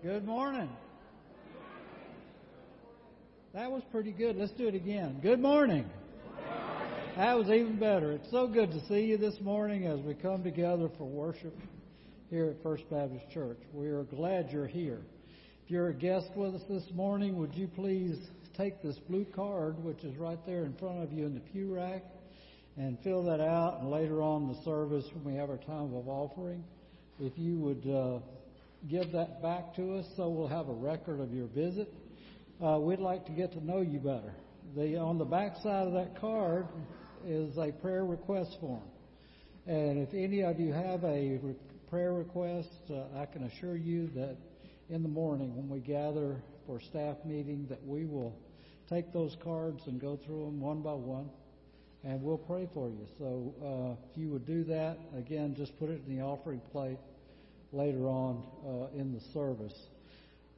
Good morning. That was pretty good. Let's do it again. Good morning. That was even better. It's so good to see you this morning as we come together for worship here at First Baptist Church. We are glad you're here. If you're a guest with us this morning, would you please take this blue card, which is right there in front of you in the pew rack, and fill that out. And later on in the service, when we have our time of offering, if you would uh, give that back to us so we'll have a record of your visit. Uh, we'd like to get to know you better. The, on the back side of that card is a prayer request form. And if any of you have a re- prayer request, uh, I can assure you that in the morning when we gather for staff meeting that we will take those cards and go through them one by one and we'll pray for you. So uh, if you would do that, again, just put it in the offering plate later on uh, in the service.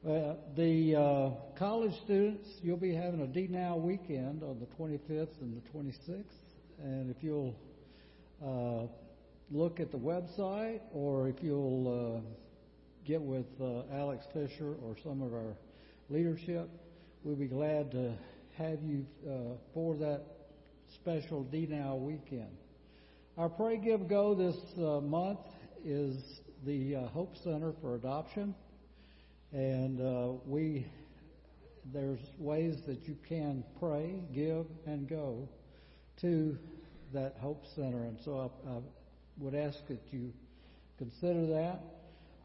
Uh, the uh, college students, you'll be having a Now weekend on the 25th and the 26th. And if you'll uh, look at the website or if you'll uh, get with uh, Alex Fisher or some of our leadership, we'll be glad to have you for that special D Now weekend. Our Pray Give Go this month is the uh, Hope Center for Adoption, and uh, we there's ways that you can pray, give, and go to that Hope Center, and so I, I would ask that you consider that.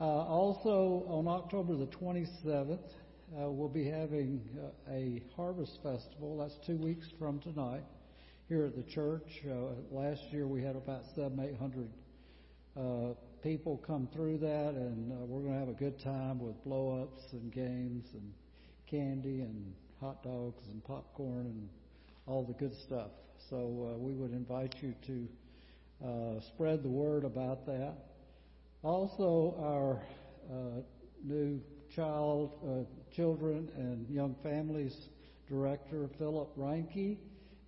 Uh, also, on October the 27th, uh, we'll be having uh, a harvest festival. That's two weeks from tonight here at the church. Uh, last year we had about seven, eight hundred uh, people come through that, and uh, we're going to have a good time with blow ups and games and candy and hot dogs and popcorn and all the good stuff. So uh, we would invite you to uh, spread the word about that. Also, our uh, new child, uh, children, and young families director, Philip Reinke,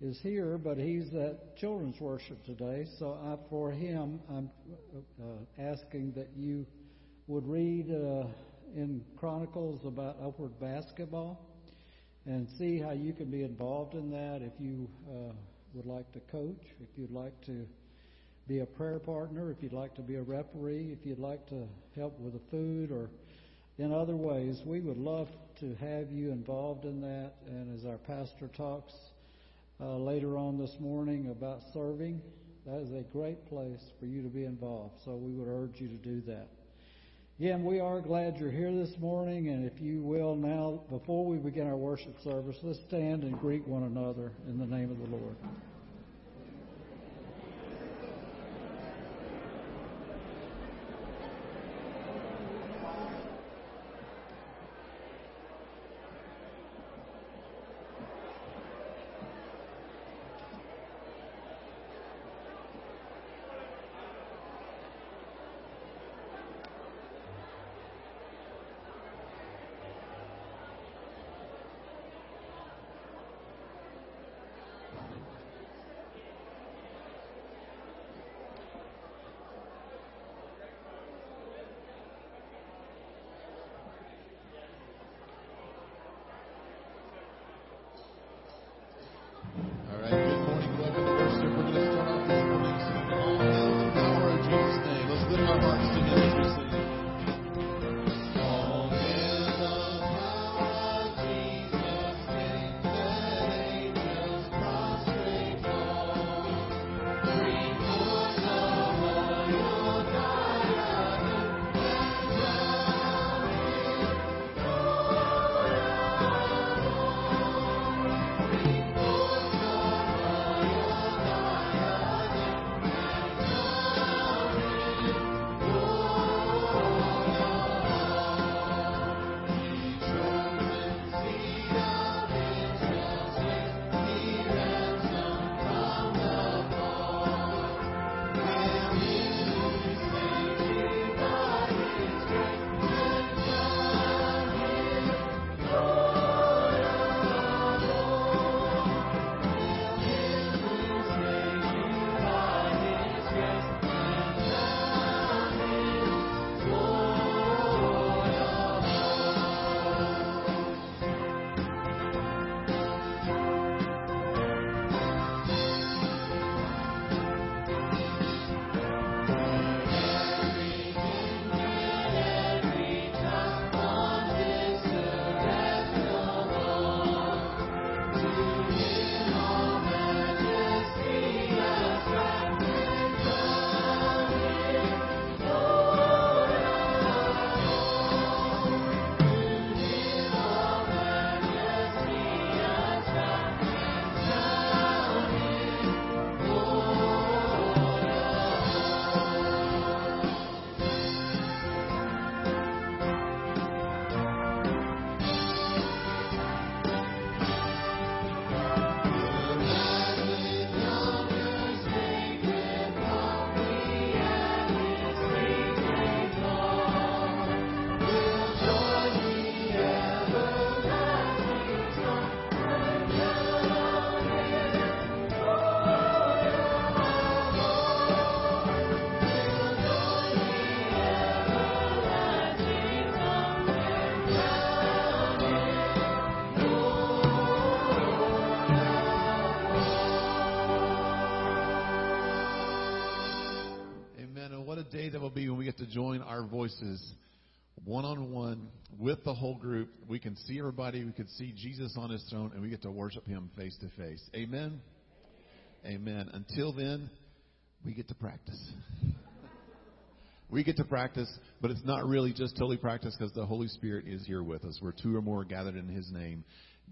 is here, but he's at children's worship today. So I, for him, I'm uh, asking that you would read uh, in Chronicles about Upward Basketball and see how you can be involved in that. If you uh, would like to coach, if you'd like to be a prayer partner, if you'd like to be a referee, if you'd like to help with the food or in other ways, we would love to have you involved in that. And as our pastor talks uh, later on this morning about serving, that is a great place for you to be involved. So we would urge you to do that. Again, we are glad you're here this morning, and if you will now, before we begin our worship service, let's stand and greet one another in the name of the Lord. Join our voices one on one with the whole group. We can see everybody. We can see Jesus on his throne, and we get to worship him face to face. Amen. Amen. Until then, we get to practice. we get to practice, but it's not really just totally practice because the Holy Spirit is here with us. We're two or more gathered in His name,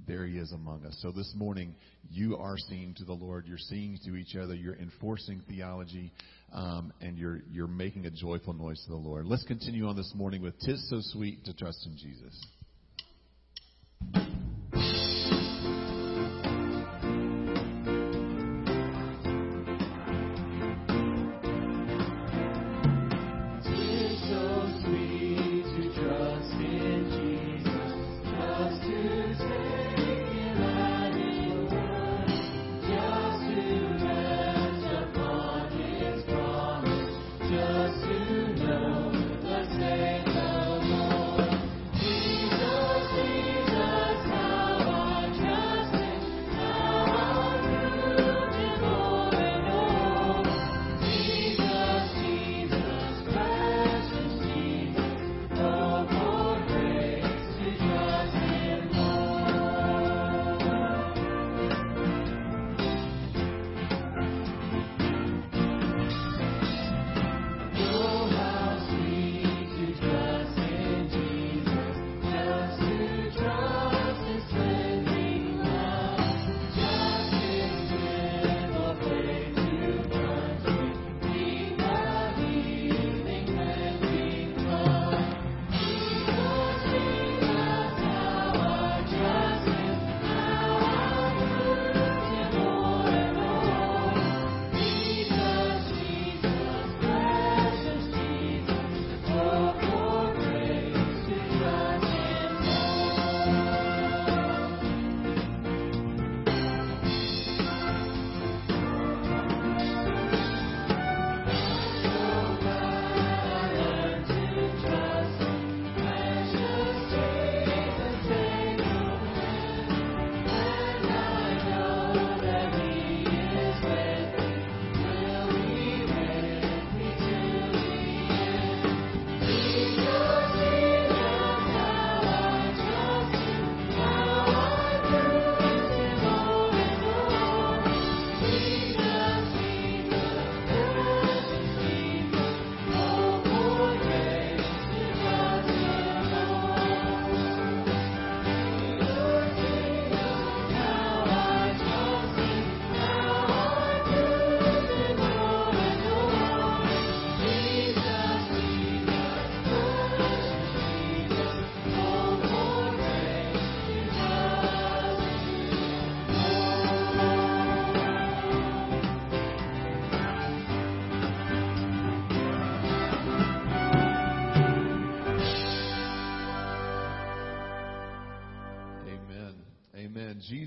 there He is among us. So this morning, you are seeing to the Lord. You're seeing to each other. You're enforcing theology, um, and you're you're making a joyful noise to the Lord. Let's continue on this morning with "Tis So Sweet to Trust in Jesus."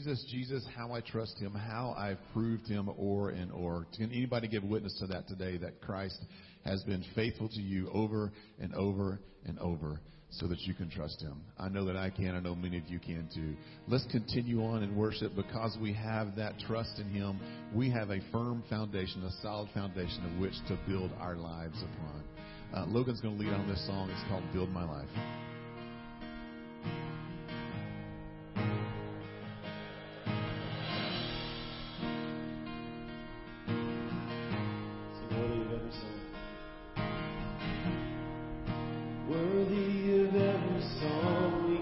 Jesus, Jesus, how I trust him, how I've proved him o'er and o'er. Can anybody give witness to that today that Christ has been faithful to you over and over and over so that you can trust him? I know that I can. I know many of you can too. Let's continue on in worship because we have that trust in him. We have a firm foundation, a solid foundation of which to build our lives upon. Uh, Logan's going to lead on this song. It's called Build My Life.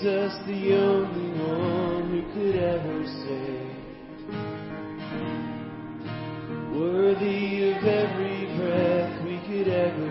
Jesus, the only one who could ever save. Worthy of every breath we could ever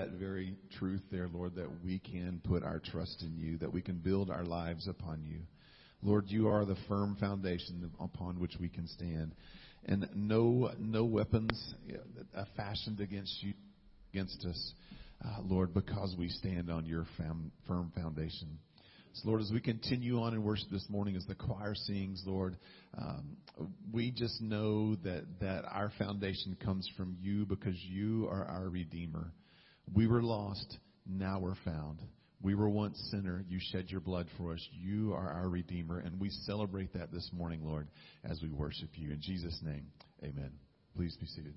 that very truth there, Lord, that we can put our trust in you, that we can build our lives upon you. Lord, you are the firm foundation upon which we can stand. And no, no weapons uh, fashioned against you, against us, uh, Lord, because we stand on your fam- firm foundation. So, Lord, as we continue on in worship this morning, as the choir sings, Lord, um, we just know that, that our foundation comes from you because you are our Redeemer. We were lost, now we're found. We were once sinner, you shed your blood for us. You are our Redeemer, and we celebrate that this morning, Lord, as we worship you. In Jesus' name, amen. Please be seated.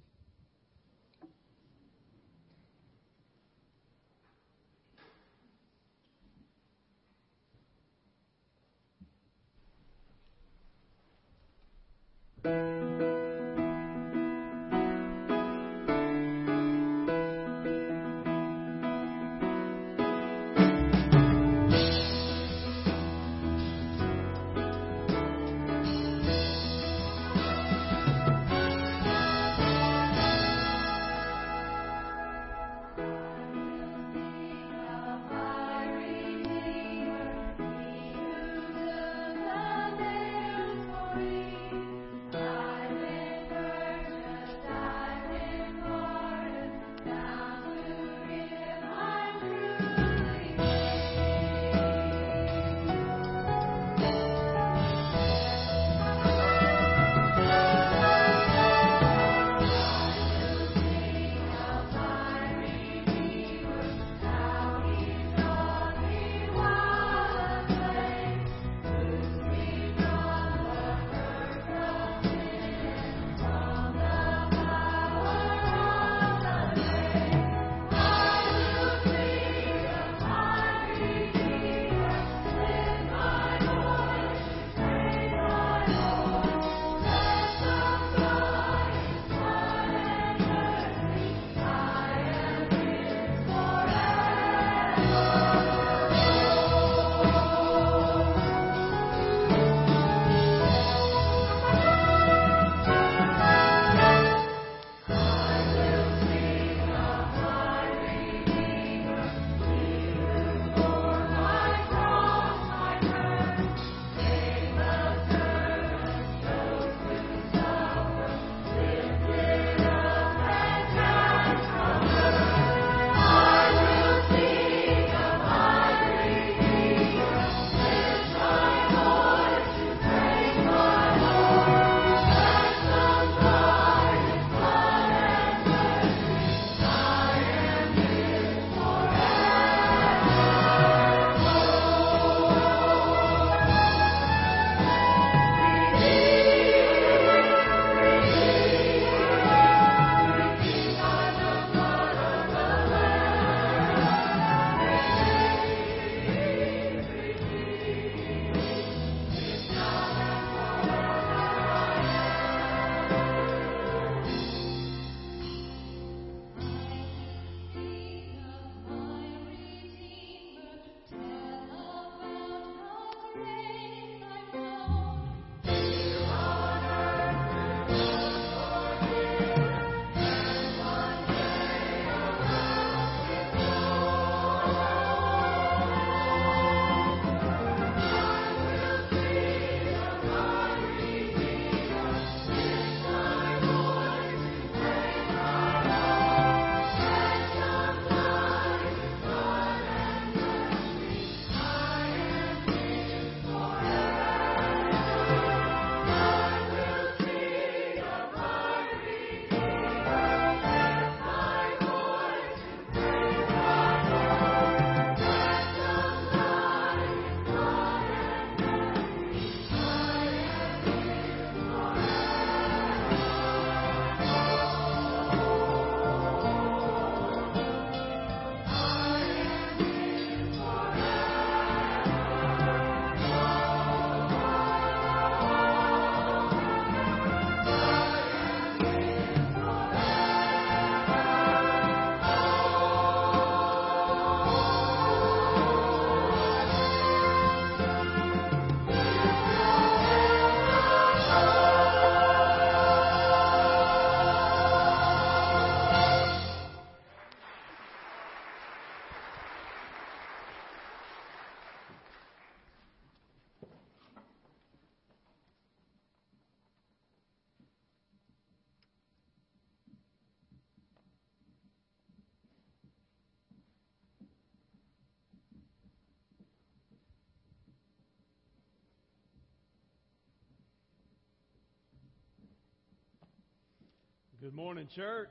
Good morning, church.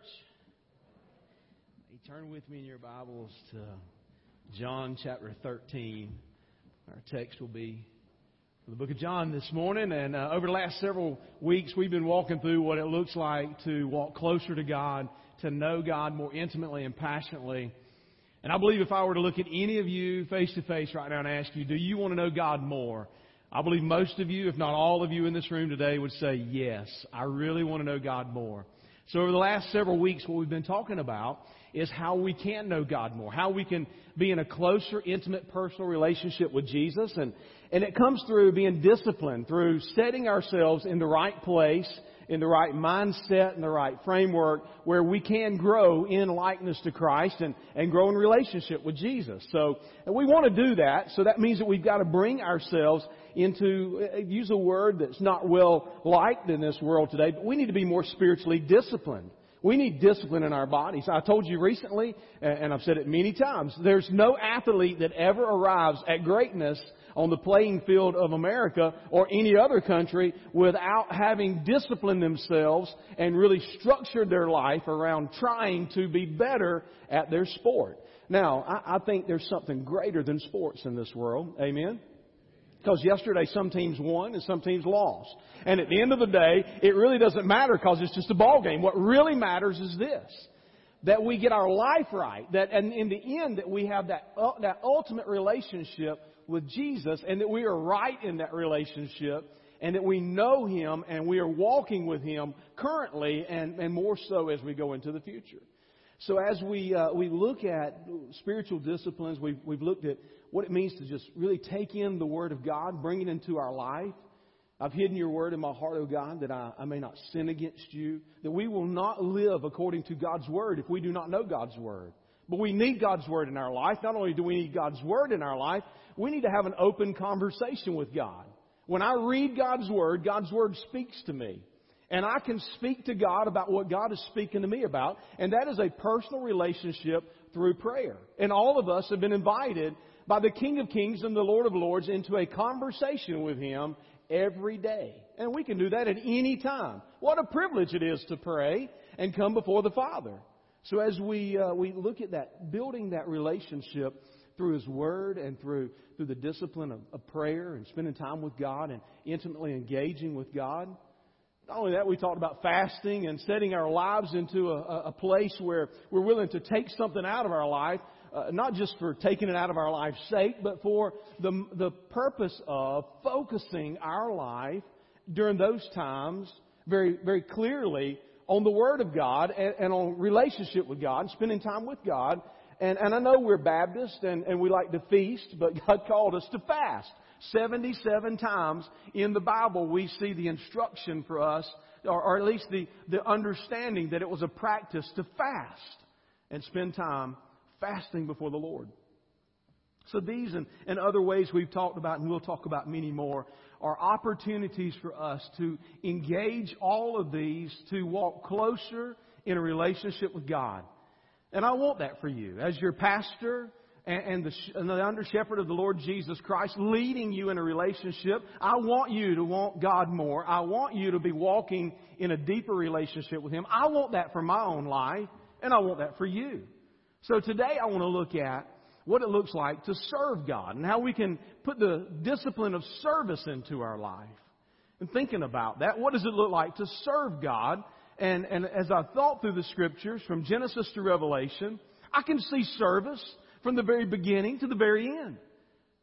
You turn with me in your Bibles to John chapter 13. Our text will be the book of John this morning. And uh, over the last several weeks, we've been walking through what it looks like to walk closer to God, to know God more intimately and passionately. And I believe if I were to look at any of you face to face right now and ask you, do you want to know God more? I believe most of you, if not all of you in this room today, would say, yes, I really want to know God more. So over the last several weeks, what we've been talking about is how we can know God more, how we can be in a closer, intimate, personal relationship with Jesus. And, and it comes through being disciplined, through setting ourselves in the right place, in the right mindset, in the right framework, where we can grow in likeness to Christ and, and grow in relationship with Jesus. So we want to do that. So that means that we've got to bring ourselves into, uh, use a word that's not well liked in this world today, but we need to be more spiritually disciplined. We need discipline in our bodies. I told you recently, and I've said it many times, there's no athlete that ever arrives at greatness on the playing field of America or any other country without having disciplined themselves and really structured their life around trying to be better at their sport. Now, I, I think there's something greater than sports in this world. Amen? Because yesterday some teams won and some teams lost. And at the end of the day, it really doesn't matter because it's just a ball game. What really matters is this. That we get our life right. That and in the end that we have that, uh, that ultimate relationship with Jesus and that we are right in that relationship and that we know Him and we are walking with Him currently and, and more so as we go into the future. So as we, uh, we look at spiritual disciplines, we've, we've looked at what it means to just really take in the Word of God, bring it into our life. I've hidden your word in my heart, O God, that I, I, may not sin against you, that we will not live according to God's word if we do not know God's word. But we need God's word in our life. Not only do we need God's word in our life, we need to have an open conversation with God. When I read God's word, God's word speaks to me. And I can speak to God about what God is speaking to me about. And that is a personal relationship through prayer. And all of us have been invited by the King of Kings and the Lord of Lords into a conversation with Him every day. And we can do that at any time. What a privilege it is to pray and come before the Father. So as we, uh, we look at that, building that relationship through His Word and through, through the discipline of, of prayer and spending time with God and intimately engaging with God, not only that, we talked about fasting and setting our lives into a, a place where we're willing to take something out of our life uh, not just for taking it out of our life's sake, but for the, the purpose of focusing our life during those times very, very clearly on the Word of God and, and on relationship with God, spending time with God. And, and I know we're Baptist and, and we like to feast, but God called us to fast. 77 times in the Bible we see the instruction for us, or, or at least the, the understanding that it was a practice to fast and spend time fasting before the Lord. So these and, and other ways we've talked about, and we'll talk about many more, are opportunities for us to engage all of these to walk closer in a relationship with God. And I want that for you. As your pastor and, and, the, and the under shepherd of the Lord Jesus Christ leading you in a relationship, I want you to want God more. I want you to be walking in a deeper relationship with Him. I want that for my own life, and I want that for you. So today I want to look at what it looks like to serve God and how we can put the discipline of service into our life. And thinking about that, what does it look like to serve God? And, and as I thought through the scriptures from Genesis to Revelation, I can see service from the very beginning to the very end.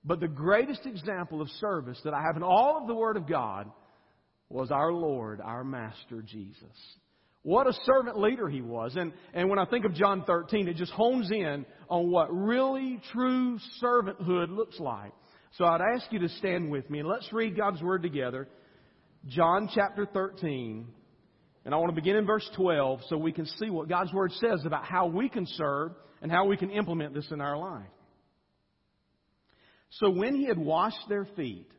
But the greatest example of service that I have in all of the Word of God was our Lord, our Master Jesus. What a servant leader he was. And, and when I think of John 13, it just hones in on what really true servanthood looks like. So I'd ask you to stand with me and let's read God's Word together. John chapter 13. And I want to begin in verse 12 so we can see what God's Word says about how we can serve and how we can implement this in our life. So when he had washed their feet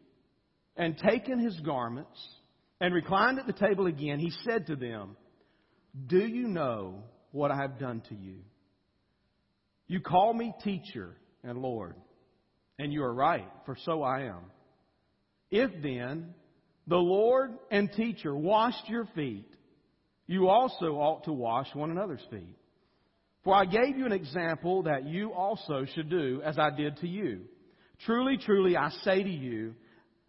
and taken his garments and reclined at the table again, he said to them, do you know what I have done to you? You call me teacher and Lord, and you are right, for so I am. If then the Lord and teacher washed your feet, you also ought to wash one another's feet. For I gave you an example that you also should do as I did to you. Truly, truly, I say to you,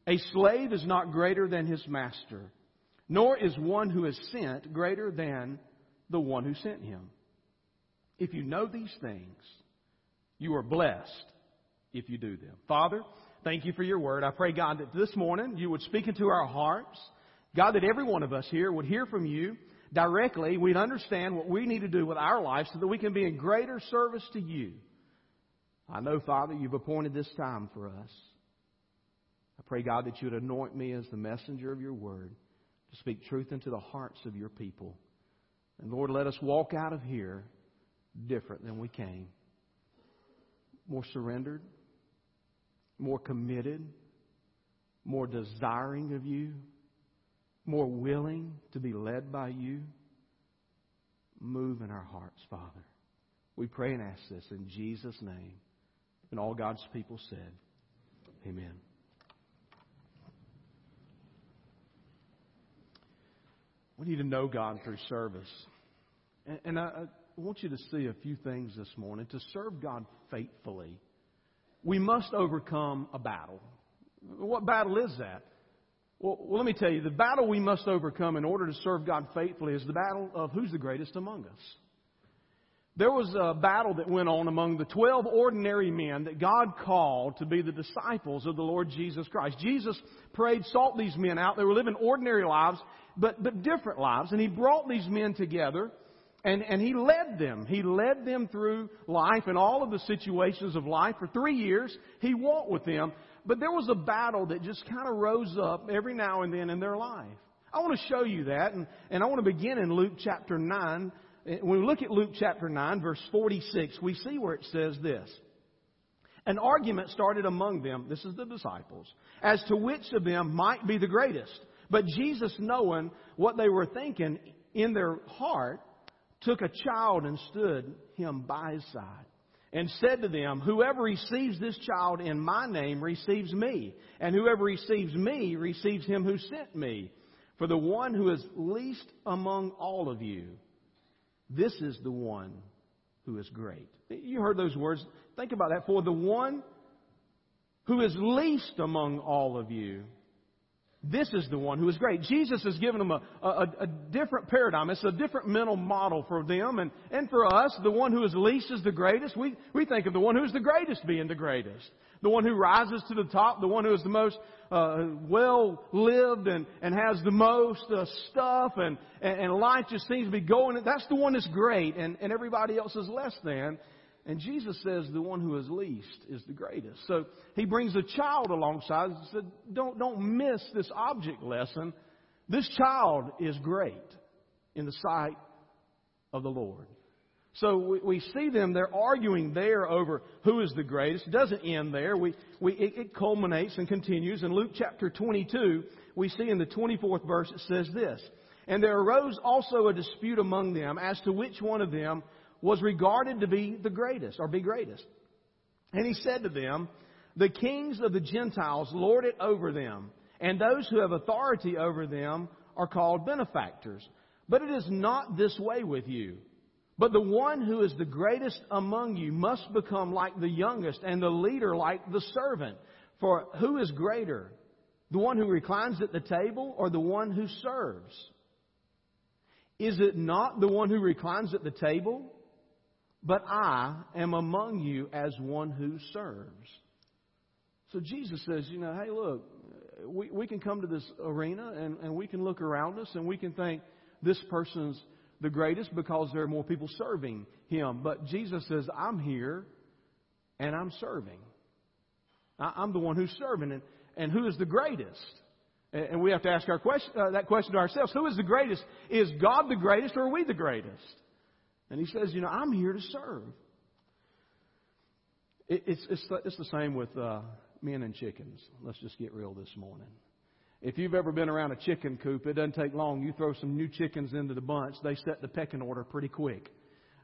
a slave is not greater than his master, nor is one who is sent greater than the one who sent him. If you know these things, you are blessed if you do them. Father, thank you for your word. I pray, God, that this morning you would speak into our hearts. God, that every one of us here would hear from you directly. We'd understand what we need to do with our lives so that we can be in greater service to you. I know, Father, you've appointed this time for us. I pray, God, that you would anoint me as the messenger of your word to speak truth into the hearts of your people. And Lord, let us walk out of here different than we came. More surrendered, more committed, more desiring of you, more willing to be led by you. Move in our hearts, Father. We pray and ask this in Jesus' name. And all God's people said, Amen. We need to know God through service. And, and I, I want you to see a few things this morning. To serve God faithfully, we must overcome a battle. What battle is that? Well, let me tell you, the battle we must overcome in order to serve God faithfully is the battle of who's the greatest among us. There was a battle that went on among the 12 ordinary men that God called to be the disciples of the Lord Jesus Christ. Jesus prayed, sought these men out. They were living ordinary lives, but, but different lives. And He brought these men together and, and He led them. He led them through life and all of the situations of life. For three years, He walked with them. But there was a battle that just kind of rose up every now and then in their life. I want to show you that, and, and I want to begin in Luke chapter 9. When we look at Luke chapter 9, verse 46, we see where it says this. An argument started among them, this is the disciples, as to which of them might be the greatest. But Jesus, knowing what they were thinking in their heart, took a child and stood him by his side and said to them, Whoever receives this child in my name receives me, and whoever receives me receives him who sent me. For the one who is least among all of you, this is the one who is great. You heard those words. Think about that. For the one who is least among all of you, this is the one who is great. Jesus has given them a, a, a, different paradigm. It's a different mental model for them. And, and for us, the one who is least is the greatest. We, we think of the one who is the greatest being the greatest. The one who rises to the top, the one who is the most uh, well lived and, and has the most uh, stuff and, and, and life just seems to be going. That's the one that's great and, and everybody else is less than. And Jesus says the one who is least is the greatest. So he brings a child alongside and said, don't, don't miss this object lesson. This child is great in the sight of the Lord. So we, we see them, they're arguing there over who is the greatest. It doesn't end there. We, we, it, it culminates and continues. In Luke chapter 22, we see in the 24th verse, it says this. And there arose also a dispute among them as to which one of them was regarded to be the greatest or be greatest. And he said to them, The kings of the Gentiles lord it over them, and those who have authority over them are called benefactors. But it is not this way with you. But the one who is the greatest among you must become like the youngest, and the leader like the servant. For who is greater? The one who reclines at the table or the one who serves? Is it not the one who reclines at the table? But I am among you as one who serves. So Jesus says, you know, hey, look, we, we can come to this arena and, and we can look around us and we can think this person's the greatest because there are more people serving him. But Jesus says, I'm here and I'm serving. I, I'm the one who's serving. And, and who is the greatest? And, and we have to ask our question, uh, that question to ourselves. Who is the greatest? Is God the greatest or are we the greatest? And he says, you know, I'm here to serve. It, it's, it's, it's the same with uh, men and chickens. Let's just get real this morning. If you've ever been around a chicken coop, it doesn't take long. You throw some new chickens into the bunch, they set the pecking order pretty quick.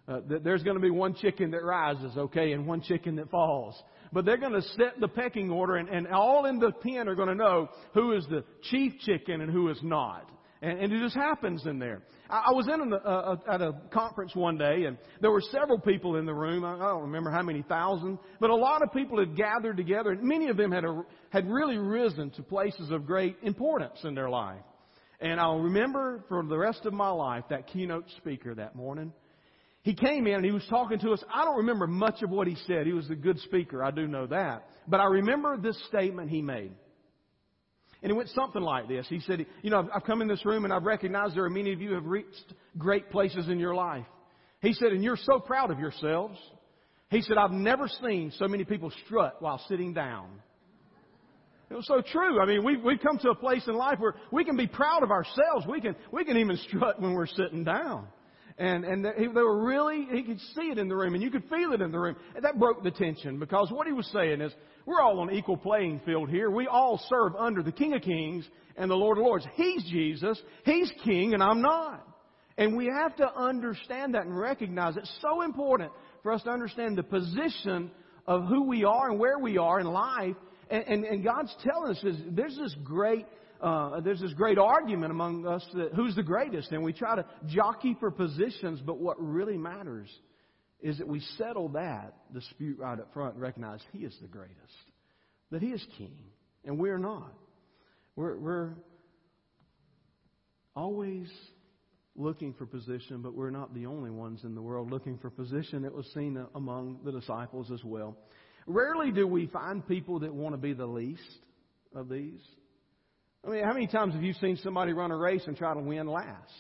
Uh, there's going to be one chicken that rises, okay, and one chicken that falls. But they're going to set the pecking order, and, and all in the pen are going to know who is the chief chicken and who is not. And, and it just happens in there. I, I was in a, a, uh, uh, at a conference one day, and there were several people in the room. I, I don't remember how many thousand, but a lot of people had gathered together, and many of them had, a, had really risen to places of great importance in their life. And I'll remember for the rest of my life that keynote speaker that morning. He came in and he was talking to us. I don't remember much of what he said. He was a good speaker. I do know that. But I remember this statement he made. And it went something like this. He said, You know, I've come in this room and I've recognized there are many of you who have reached great places in your life. He said, And you're so proud of yourselves. He said, I've never seen so many people strut while sitting down. It was so true. I mean, we've, we've come to a place in life where we can be proud of ourselves. We can, we can even strut when we're sitting down. And, and they were really, he could see it in the room and you could feel it in the room. And that broke the tension because what he was saying is, we're all on equal playing field here. We all serve under the King of Kings and the Lord of Lords. He's Jesus. He's King and I'm not. And we have to understand that and recognize it's so important for us to understand the position of who we are and where we are in life. And, and, and God's telling us is there's this great uh, there's this great argument among us that who's the greatest, and we try to jockey for positions. But what really matters is that we settle that dispute right up front and recognize He is the greatest, that He is King, and we're not. We're, we're always looking for position, but we're not the only ones in the world looking for position. It was seen among the disciples as well. Rarely do we find people that want to be the least of these. I mean, how many times have you seen somebody run a race and try to win last?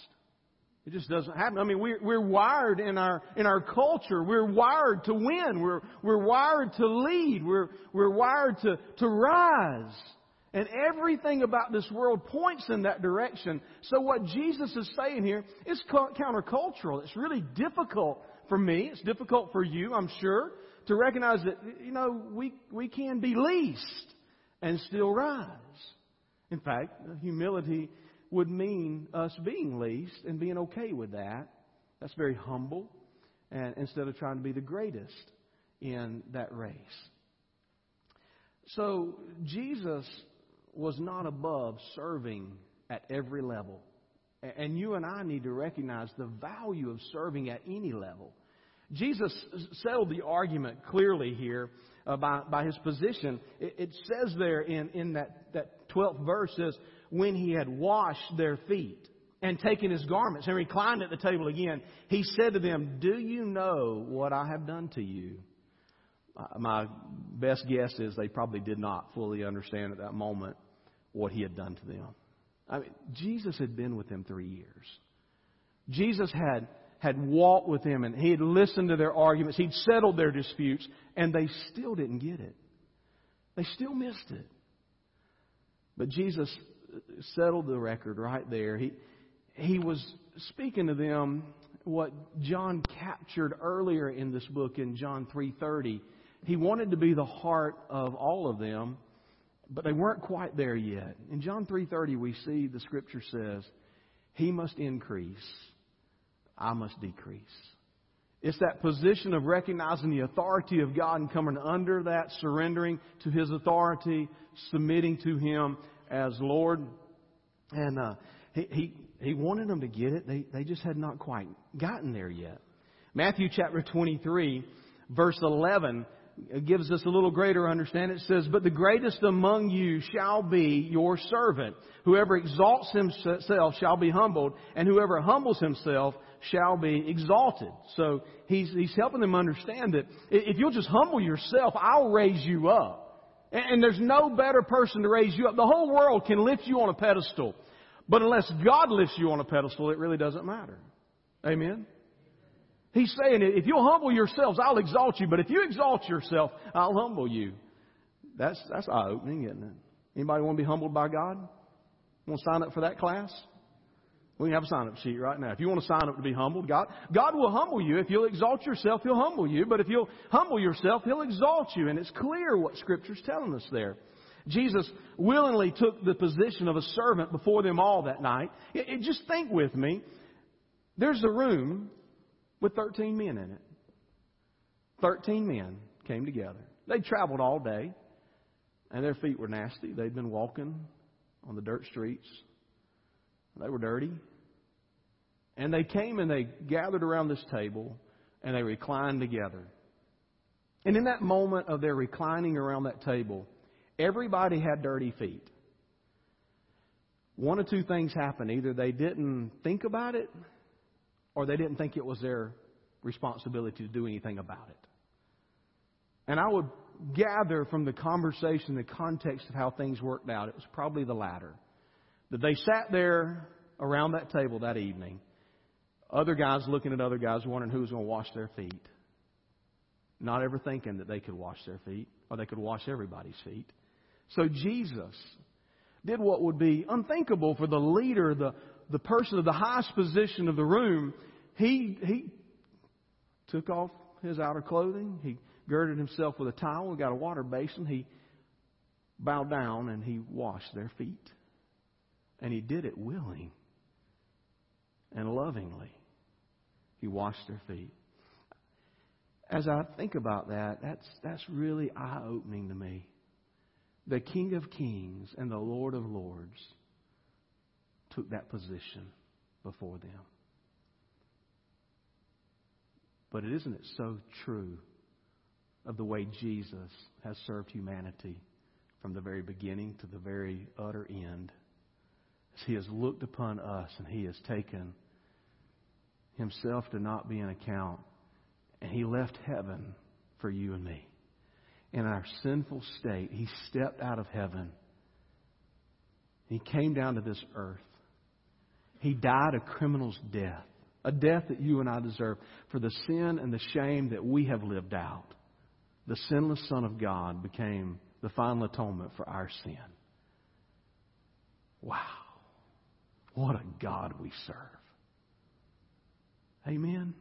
It just doesn't happen. I mean, we're, we're wired in our, in our culture. We're wired to win. We're, we're wired to lead. We're, we're wired to, to rise. And everything about this world points in that direction. So what Jesus is saying here is countercultural. It's really difficult for me. It's difficult for you, I'm sure, to recognize that, you know, we, we can be least and still rise. In fact, humility would mean us being least and being okay with that. That's very humble, and instead of trying to be the greatest in that race. So Jesus was not above serving at every level. And you and I need to recognize the value of serving at any level. Jesus settled the argument clearly here uh, by, by his position. It, it says there in, in that, that 12th verse says, when he had washed their feet and taken his garments and reclined at the table again, he said to them, Do you know what I have done to you? Uh, my best guess is they probably did not fully understand at that moment what he had done to them. I mean, Jesus had been with them three years. Jesus had, had walked with them and he had listened to their arguments. He'd settled their disputes and they still didn't get it. They still missed it. But Jesus settled the record right there. He, he was speaking to them what John captured earlier in this book in John 3:30. He wanted to be the heart of all of them, but they weren't quite there yet. In John 3:30 we see the scripture says, "He must increase, I must decrease." It's that position of recognizing the authority of God and coming under that, surrendering to His authority, submitting to Him, as Lord. And uh, he, he, he wanted them to get it. They, they just had not quite gotten there yet. Matthew chapter 23, verse 11, gives us a little greater understanding. It says, But the greatest among you shall be your servant. Whoever exalts himself shall be humbled, and whoever humbles himself shall be exalted. So he's, he's helping them understand that if you'll just humble yourself, I'll raise you up. And there's no better person to raise you up. The whole world can lift you on a pedestal. But unless God lifts you on a pedestal, it really doesn't matter. Amen? He's saying, it if you'll humble yourselves, I'll exalt you. But if you exalt yourself, I'll humble you. That's, that's eye opening, isn't it? Anybody want to be humbled by God? Want to sign up for that class? We have a sign up sheet right now. If you want to sign up to be humbled, God, God will humble you. If you'll exalt yourself, He'll humble you. But if you'll humble yourself, He'll exalt you. And it's clear what Scripture's telling us there. Jesus willingly took the position of a servant before them all that night. It, it, just think with me. There's a room with 13 men in it. 13 men came together. They'd traveled all day, and their feet were nasty. They'd been walking on the dirt streets They were dirty. And they came and they gathered around this table and they reclined together. And in that moment of their reclining around that table, everybody had dirty feet. One of two things happened. Either they didn't think about it or they didn't think it was their responsibility to do anything about it. And I would gather from the conversation, the context of how things worked out, it was probably the latter. That they sat there around that table that evening, other guys looking at other guys, wondering who was going to wash their feet. Not ever thinking that they could wash their feet or they could wash everybody's feet. So Jesus did what would be unthinkable for the leader, the, the person of the highest position of the room. He, he took off his outer clothing. He girded himself with a towel, got a water basin. He bowed down and he washed their feet. And he did it willing and lovingly. He washed their feet. As I think about that, that's, that's really eye opening to me. The King of Kings and the Lord of Lords took that position before them. But isn't it so true of the way Jesus has served humanity from the very beginning to the very utter end? He has looked upon us and he has taken himself to not be an account, and he left heaven for you and me. In our sinful state, he stepped out of heaven. He came down to this earth. He died a criminal's death, a death that you and I deserve for the sin and the shame that we have lived out. The sinless Son of God became the final atonement for our sin. Wow. What a God we serve. Amen.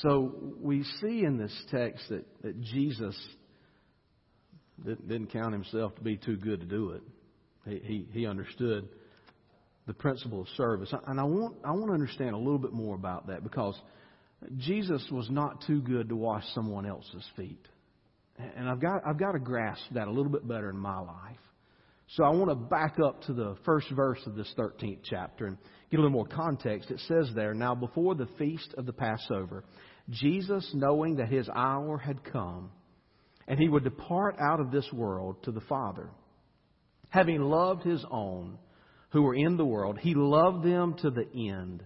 So we see in this text that, that Jesus didn't count himself to be too good to do it. He, he, he understood the principle of service. And I want, I want to understand a little bit more about that because Jesus was not too good to wash someone else's feet. And I've got, I've got to grasp that a little bit better in my life. So I want to back up to the first verse of this 13th chapter and get a little more context. It says there, Now before the feast of the Passover, Jesus, knowing that his hour had come, and he would depart out of this world to the Father, having loved his own who were in the world, he loved them to the end.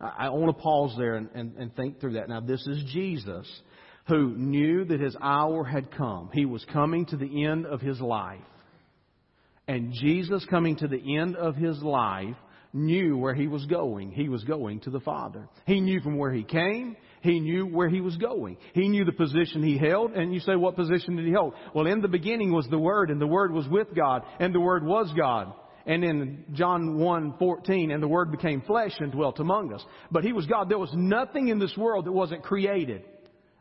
I, want to pause there and, and, and think through that. Now, this is Jesus who knew that his hour had come. He was coming to the end of his life. And Jesus, coming to the end of his life, knew where he was going. He was going to the Father. He knew from where he came. He knew where he was going. He knew the position he held. And you say, what position did he hold? Well, in the beginning was the Word, and the Word was with God, and the Word was God. And in John 1, 14, and the Word became flesh and dwelt among us. But He was God. There was nothing in this world that wasn't created,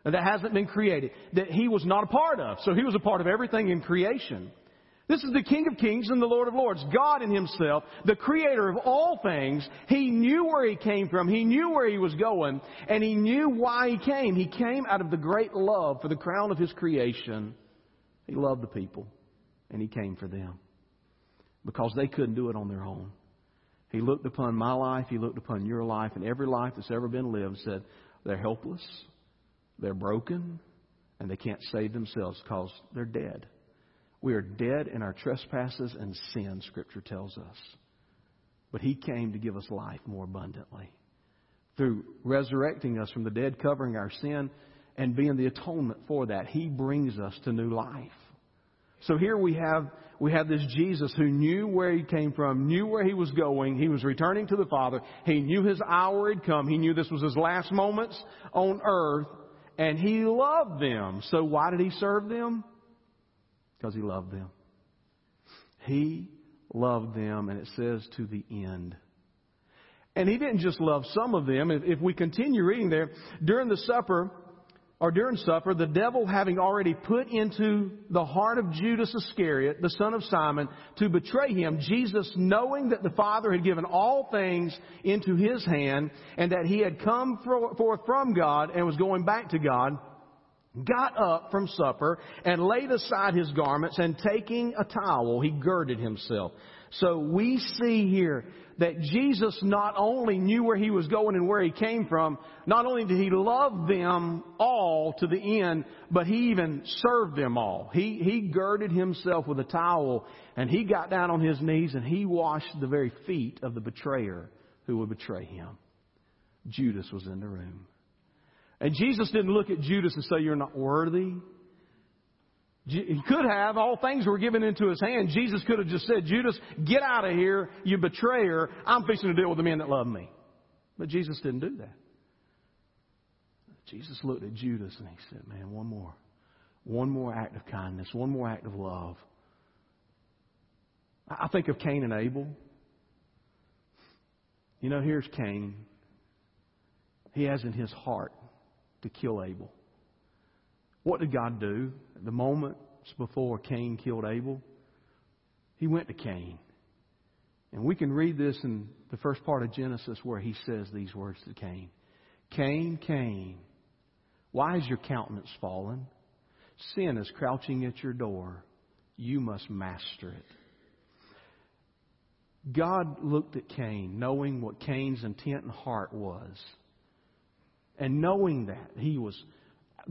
that hasn't been created, that He was not a part of. So He was a part of everything in creation. This is the King of Kings and the Lord of Lords, God in Himself, the Creator of all things. He knew where He came from. He knew where He was going, and He knew why He came. He came out of the great love for the crown of His creation. He loved the people, and He came for them because they couldn't do it on their own. He looked upon my life, He looked upon your life, and every life that's ever been lived said, they're helpless, they're broken, and they can't save themselves because they're dead. We are dead in our trespasses and sin, Scripture tells us. But He came to give us life more abundantly. Through resurrecting us from the dead, covering our sin, and being the atonement for that, He brings us to new life. So here we have, we have this Jesus who knew where he came from, knew where he was going. He was returning to the Father. He knew his hour had come. He knew this was his last moments on earth. And he loved them. So why did he serve them? Because he loved them. He loved them, and it says to the end. And he didn't just love some of them. If we continue reading there, during the supper, or during supper, the devil having already put into the heart of Judas Iscariot, the son of Simon, to betray him, Jesus, knowing that the Father had given all things into his hand, and that he had come forth from God and was going back to God, got up from supper and laid aside his garments and taking a towel, he girded himself. So we see here that Jesus not only knew where he was going and where he came from, not only did he love them all to the end, but he even served them all. He, he girded himself with a towel and he got down on his knees and he washed the very feet of the betrayer who would betray him. Judas was in the room. And Jesus didn't look at Judas and say, You're not worthy. He could have. All things were given into his hand. Jesus could have just said, Judas, get out of here, you betrayer. I'm fixing to deal with the men that love me. But Jesus didn't do that. Jesus looked at Judas and he said, Man, one more. One more act of kindness. One more act of love. I think of Cain and Abel. You know, here's Cain. He has in his heart to kill Abel. What did God do? At the moments before Cain killed Abel, he went to Cain. And we can read this in the first part of Genesis where he says these words to Cain Cain, Cain, why is your countenance fallen? Sin is crouching at your door. You must master it. God looked at Cain, knowing what Cain's intent and heart was. And knowing that he was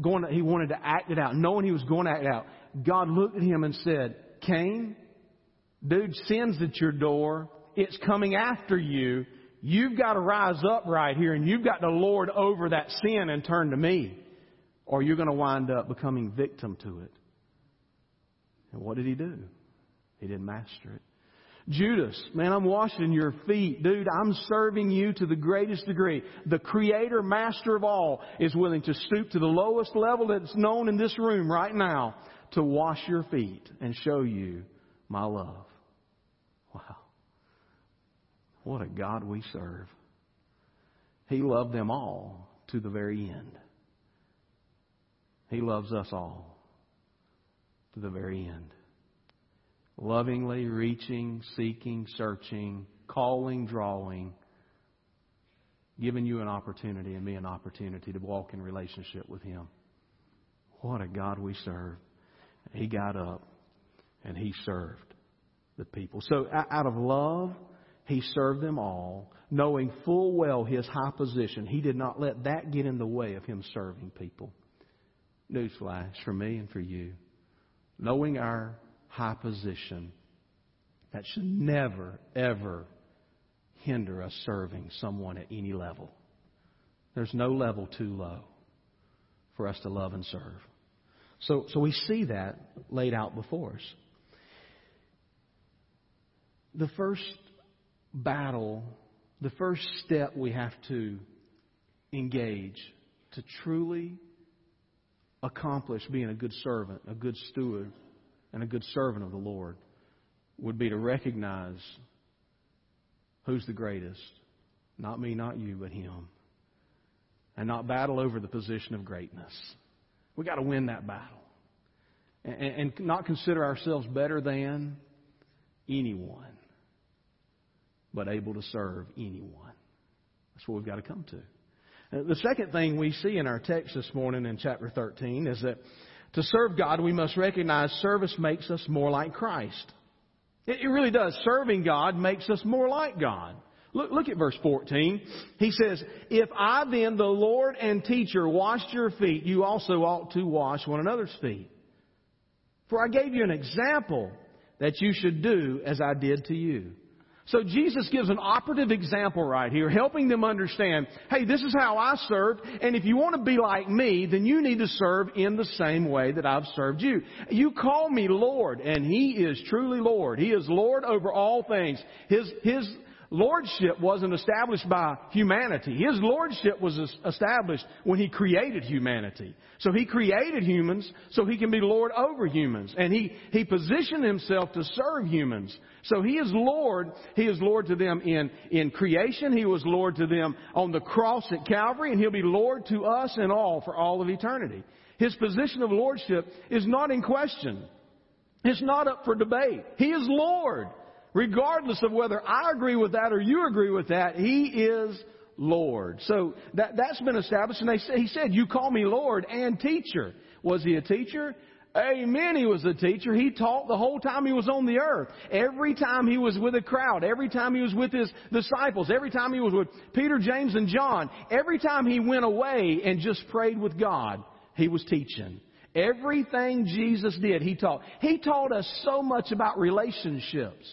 going to, he wanted to act it out, knowing he was going to act it out, God looked at him and said, Cain, dude, sin's at your door. It's coming after you. You've got to rise up right here and you've got to lord over that sin and turn to me. Or you're going to wind up becoming victim to it. And what did he do? He didn't master it. Judas, man, I'm washing your feet. Dude, I'm serving you to the greatest degree. The creator, master of all, is willing to stoop to the lowest level that's known in this room right now to wash your feet and show you my love. Wow. What a God we serve. He loved them all to the very end. He loves us all to the very end lovingly reaching, seeking, searching, calling, drawing, giving you an opportunity and me an opportunity to walk in relationship with Him. What a God we serve. He got up and He served the people. So out of love, He served them all, knowing full well His high position. He did not let that get in the way of Him serving people. Newsflash for me and for you. Knowing our high position that should never, ever hinder us serving someone at any level. There's no level too low for us to love and serve. So, so we see that laid out before us. The first battle, the first step we have to engage to truly accomplish being a good servant, a good steward and a good servant of the Lord would be to recognize who's the greatest. Not me, not you, but Him. And not battle over the position of greatness. We've got to win that battle. And, and not consider ourselves better than anyone, but able to serve anyone. That's what we've got to come to. Uh, the second thing we see in our text this morning in chapter 13 is that to serve God, we must recognize service makes us more like Christ. It really does. Serving God makes us more like God. Look, look at verse 14. He says, If I then, the Lord and teacher, washed your feet, you also ought to wash one another's feet. For I gave you an example that you should do as I did to you. So Jesus gives an operative example right here, helping them understand, hey, this is how I served, and if you want to be like me, then you need to serve in the same way that I've served you. You call me Lord, and He is truly Lord. He is Lord over all things. His, His, lordship wasn't established by humanity. His lordship was established when He created humanity. So He created humans so He can be Lord over humans. And He, He positioned Himself to serve humans. So He is Lord. He is Lord to them in, in creation. He was Lord to them on the cross at Calvary. And He'll be Lord to us and all for all of eternity. His position of lordship is not in question. It's not up for debate. He is Lord regardless of whether I agree with that or you agree with that, He is Lord. So that, that's been established. And they He said, You call me Lord and teacher. Was He a teacher? Amen. He was a teacher. He taught the whole time he was on the earth. Every time he was with a crowd, every time he was with his disciples, every time he was with Peter, James, and John, every time he went away and just prayed with God, he was teaching. Everything Jesus did, he taught. He taught us so much about relationships.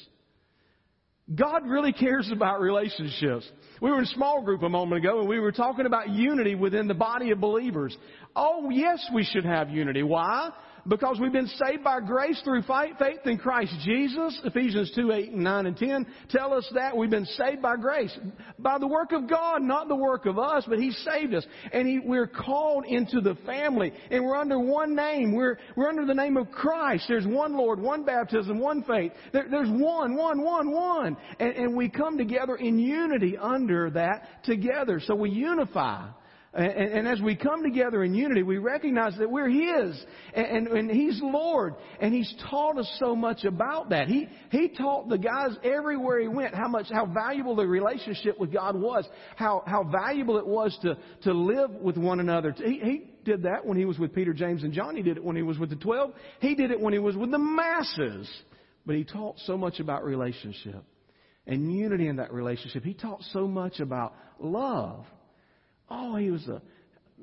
God really cares about relationships. We were in a small group a moment ago and we were talking about unity within the body of believers. Oh, yes, we should have unity. Why? Because we've been saved by grace through faith in Christ Jesus. Ephesians 2, 8, and 9, and 10 tell us that we've been saved by grace. By the work of God, not the work of us, but He saved us. And he, we're called into the family. And we're under one name. We're, we're under the name of Christ. There's one Lord, one baptism, one faith. There, there's one, one, one, one. And, and we come together in unity under that together. So we unify. And, and, as we come together in unity, we recognize that we're His and, and, and, He's Lord. And He's taught us so much about that. He, he taught the guys everywhere He went how much, how valuable the relationship with God was, how, how valuable it was to, to live with one another. He, he did that when He was with Peter, James, and John. He did it when He was with the twelve. He did it when He was with the masses. But He taught so much about relationship and unity in that relationship. He taught so much about love. Oh, he was a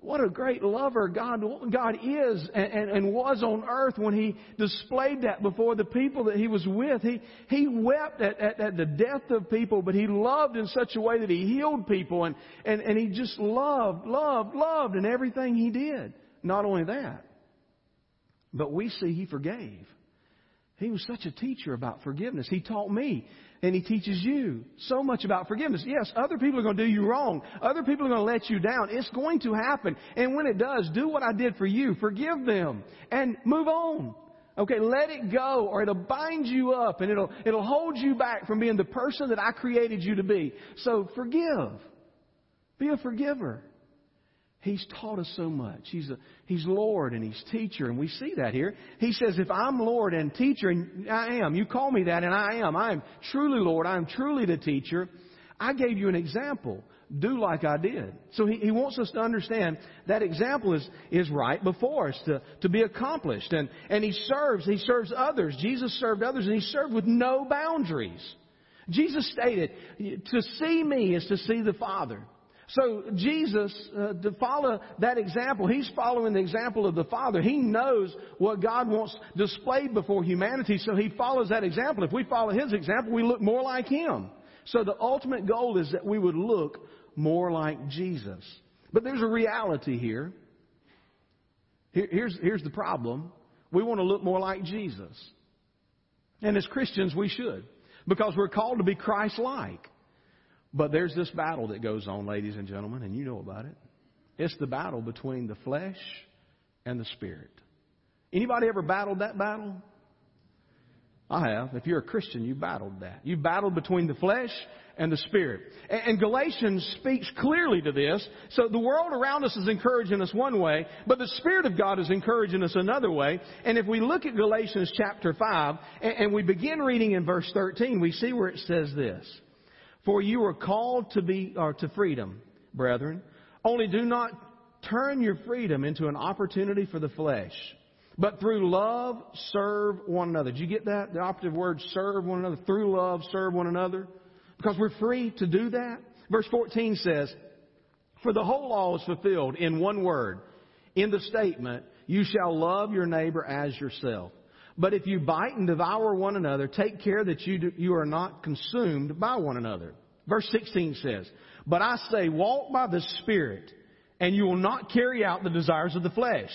what a great lover God, God is and, and, and, was on earth when He displayed that before the people that He was with. He, he wept at, at, at, the death of people, but He loved in such a way that He healed people and, and, and He just loved, loved, loved in everything He did. Not only that, but we see He forgave. He was such a teacher about forgiveness. He taught me and He teaches you so much about forgiveness. Yes, other people are going to do you wrong. Other people are going to let you down. It's going to happen. And when it does, do what I did for you. Forgive them and move on. Okay, let it go or it'll bind you up and it'll, it'll hold you back from being the person that I created you to be. So forgive. Be a forgiver. He's taught us so much. He's, a, he's Lord and He's teacher, and we see that here. He says, If I'm Lord and teacher, and I am, you call me that, and I am. I am truly Lord. I am truly the teacher. I gave you an example. Do like I did. So he, he wants us to understand that example is, is right before us to, to be accomplished. And, and he serves, he serves others. Jesus served others, and he served with no boundaries. Jesus stated, To see me is to see the Father. So Jesus, uh, to follow that example, he's following the example of the Father. He knows what God wants displayed before humanity, so he follows that example. If we follow his example, we look more like him. So the ultimate goal is that we would look more like Jesus. But there's a reality here. here here's, here's the problem. We want to look more like Jesus. And as Christians, we should. Because we're called to be Christ-like. But there's this battle that goes on, ladies and gentlemen, and you know about it. It's the battle between the flesh and the spirit. Anybody ever battled that battle? I have. If you're a Christian, you battled that. You battled between the flesh and the spirit. And Galatians speaks clearly to this. So the world around us is encouraging us one way, but the Spirit of God is encouraging us another way. And if we look at Galatians chapter 5 and we begin reading in verse 13, we see where it says this. For you are called to be or to freedom, brethren. Only do not turn your freedom into an opportunity for the flesh, but through love serve one another. Did you get that? The operative word serve one another. Through love serve one another. Because we're free to do that. Verse 14 says, For the whole law is fulfilled in one word, in the statement, You shall love your neighbor as yourself. But if you bite and devour one another, take care that you, do, you are not consumed by one another. Verse 16 says, But I say, walk by the Spirit, and you will not carry out the desires of the flesh.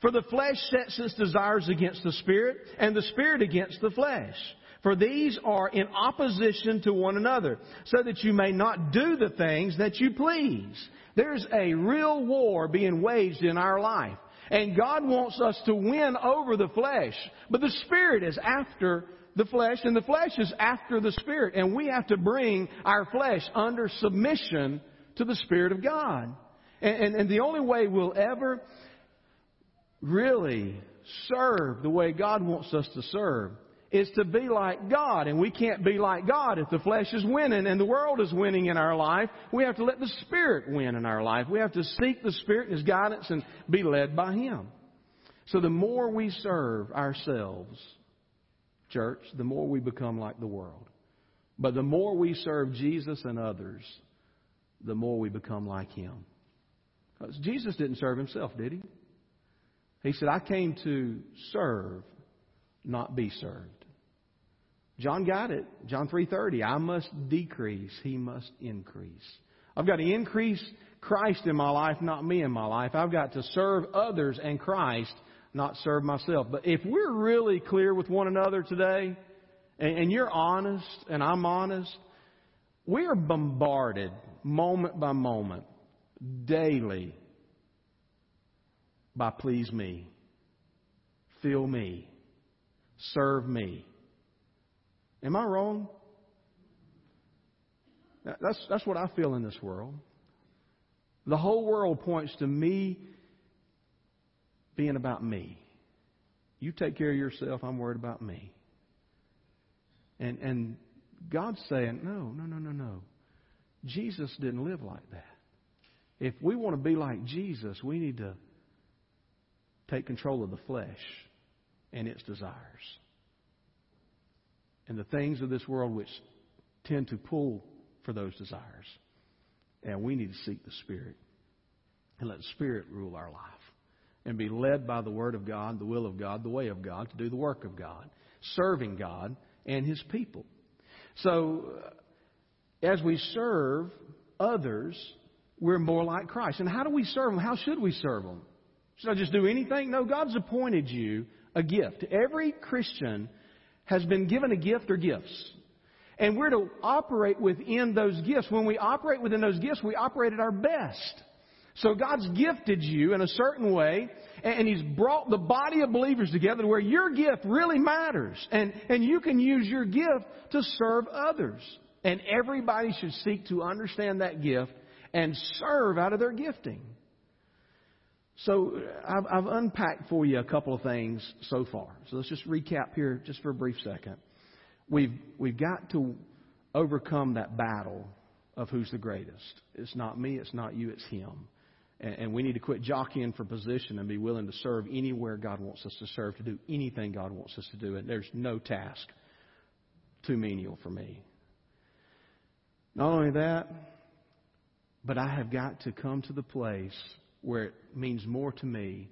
For the flesh sets its desires against the Spirit, and the Spirit against the flesh. For these are in opposition to one another, so that you may not do the things that you please. There's a real war being waged in our life. And God wants us to win over the flesh. But the Spirit is after the flesh, and the flesh is after the Spirit. And we have to bring our flesh under submission to the Spirit of God. And, and, and the only way we'll ever really serve the way God wants us to serve is to be like God. And we can't be like God if the flesh is winning and the world is winning in our life. We have to let the Spirit win in our life. We have to seek the Spirit and His guidance and be led by Him. So the more we serve ourselves, church, the more we become like the world. But the more we serve Jesus and others, the more we become like Him. Because Jesus didn't serve Himself, did He? He said, I came to serve, not be served. John got it. John 3:30, I must decrease, he must increase. I've got to increase Christ in my life, not me in my life. I've got to serve others and Christ, not serve myself. But if we're really clear with one another today, and, and you're honest and I'm honest, we are bombarded moment by moment, daily, by please me, fill me, serve me. Am I wrong? That's, that's what I feel in this world. The whole world points to me being about me. You take care of yourself, I'm worried about me. And, and God's saying, no, no, no, no, no. Jesus didn't live like that. If we want to be like Jesus, we need to take control of the flesh and its desires. And the things of this world which tend to pull for those desires. And we need to seek the Spirit and let the Spirit rule our life and be led by the Word of God, the will of God, the way of God to do the work of God, serving God and His people. So, uh, as we serve others, we're more like Christ. And how do we serve them? How should we serve them? Should I just do anything? No, God's appointed you a gift. Every Christian has been given a gift or gifts. And we're to operate within those gifts. When we operate within those gifts, we operate at our best. So God's gifted you in a certain way, and He's brought the body of believers together where your gift really matters. And, and you can use your gift to serve others. And everybody should seek to understand that gift and serve out of their gifting. So I've, I've unpacked for you a couple of things so far. So let's just recap here just for a brief second we've, we've got to overcome that battle of who's the greatest. It's not me, it's not you, it's Him. And, and we need to quit jockeying for position and be willing to serve anywhere God wants us to serve, to do anything God wants us to do. And there's no task too menial for me. Not only that, but I have got to come to the place where it means more to me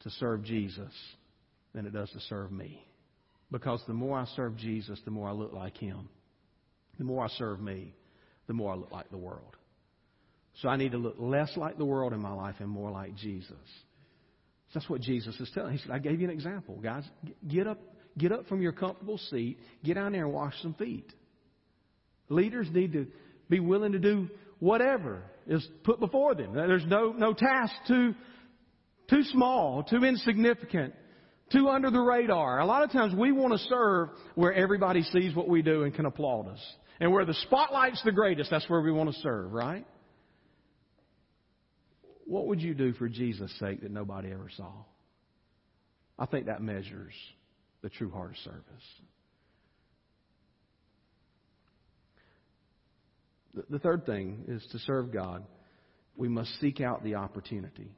to serve Jesus than it does to serve me. Because the more I serve Jesus, the more I look like Him. The more I serve me, the more I look like the world. So I need to look less like the world in my life and more like Jesus. That's what Jesus is telling. He said, I gave you an example. Guys, get up, get up from your comfortable seat, get down there and wash some feet. Leaders need to be willing to do whatever is put before them. There's no, no task too, too small, too insignificant too under the radar. A lot of times we want to serve where everybody sees what we do and can applaud us. And where the spotlight's the greatest, that's where we want to serve, right? What would you do for Jesus' sake that nobody ever saw? I think that measures the true heart of service. The third thing is to serve God, we must seek out the opportunity.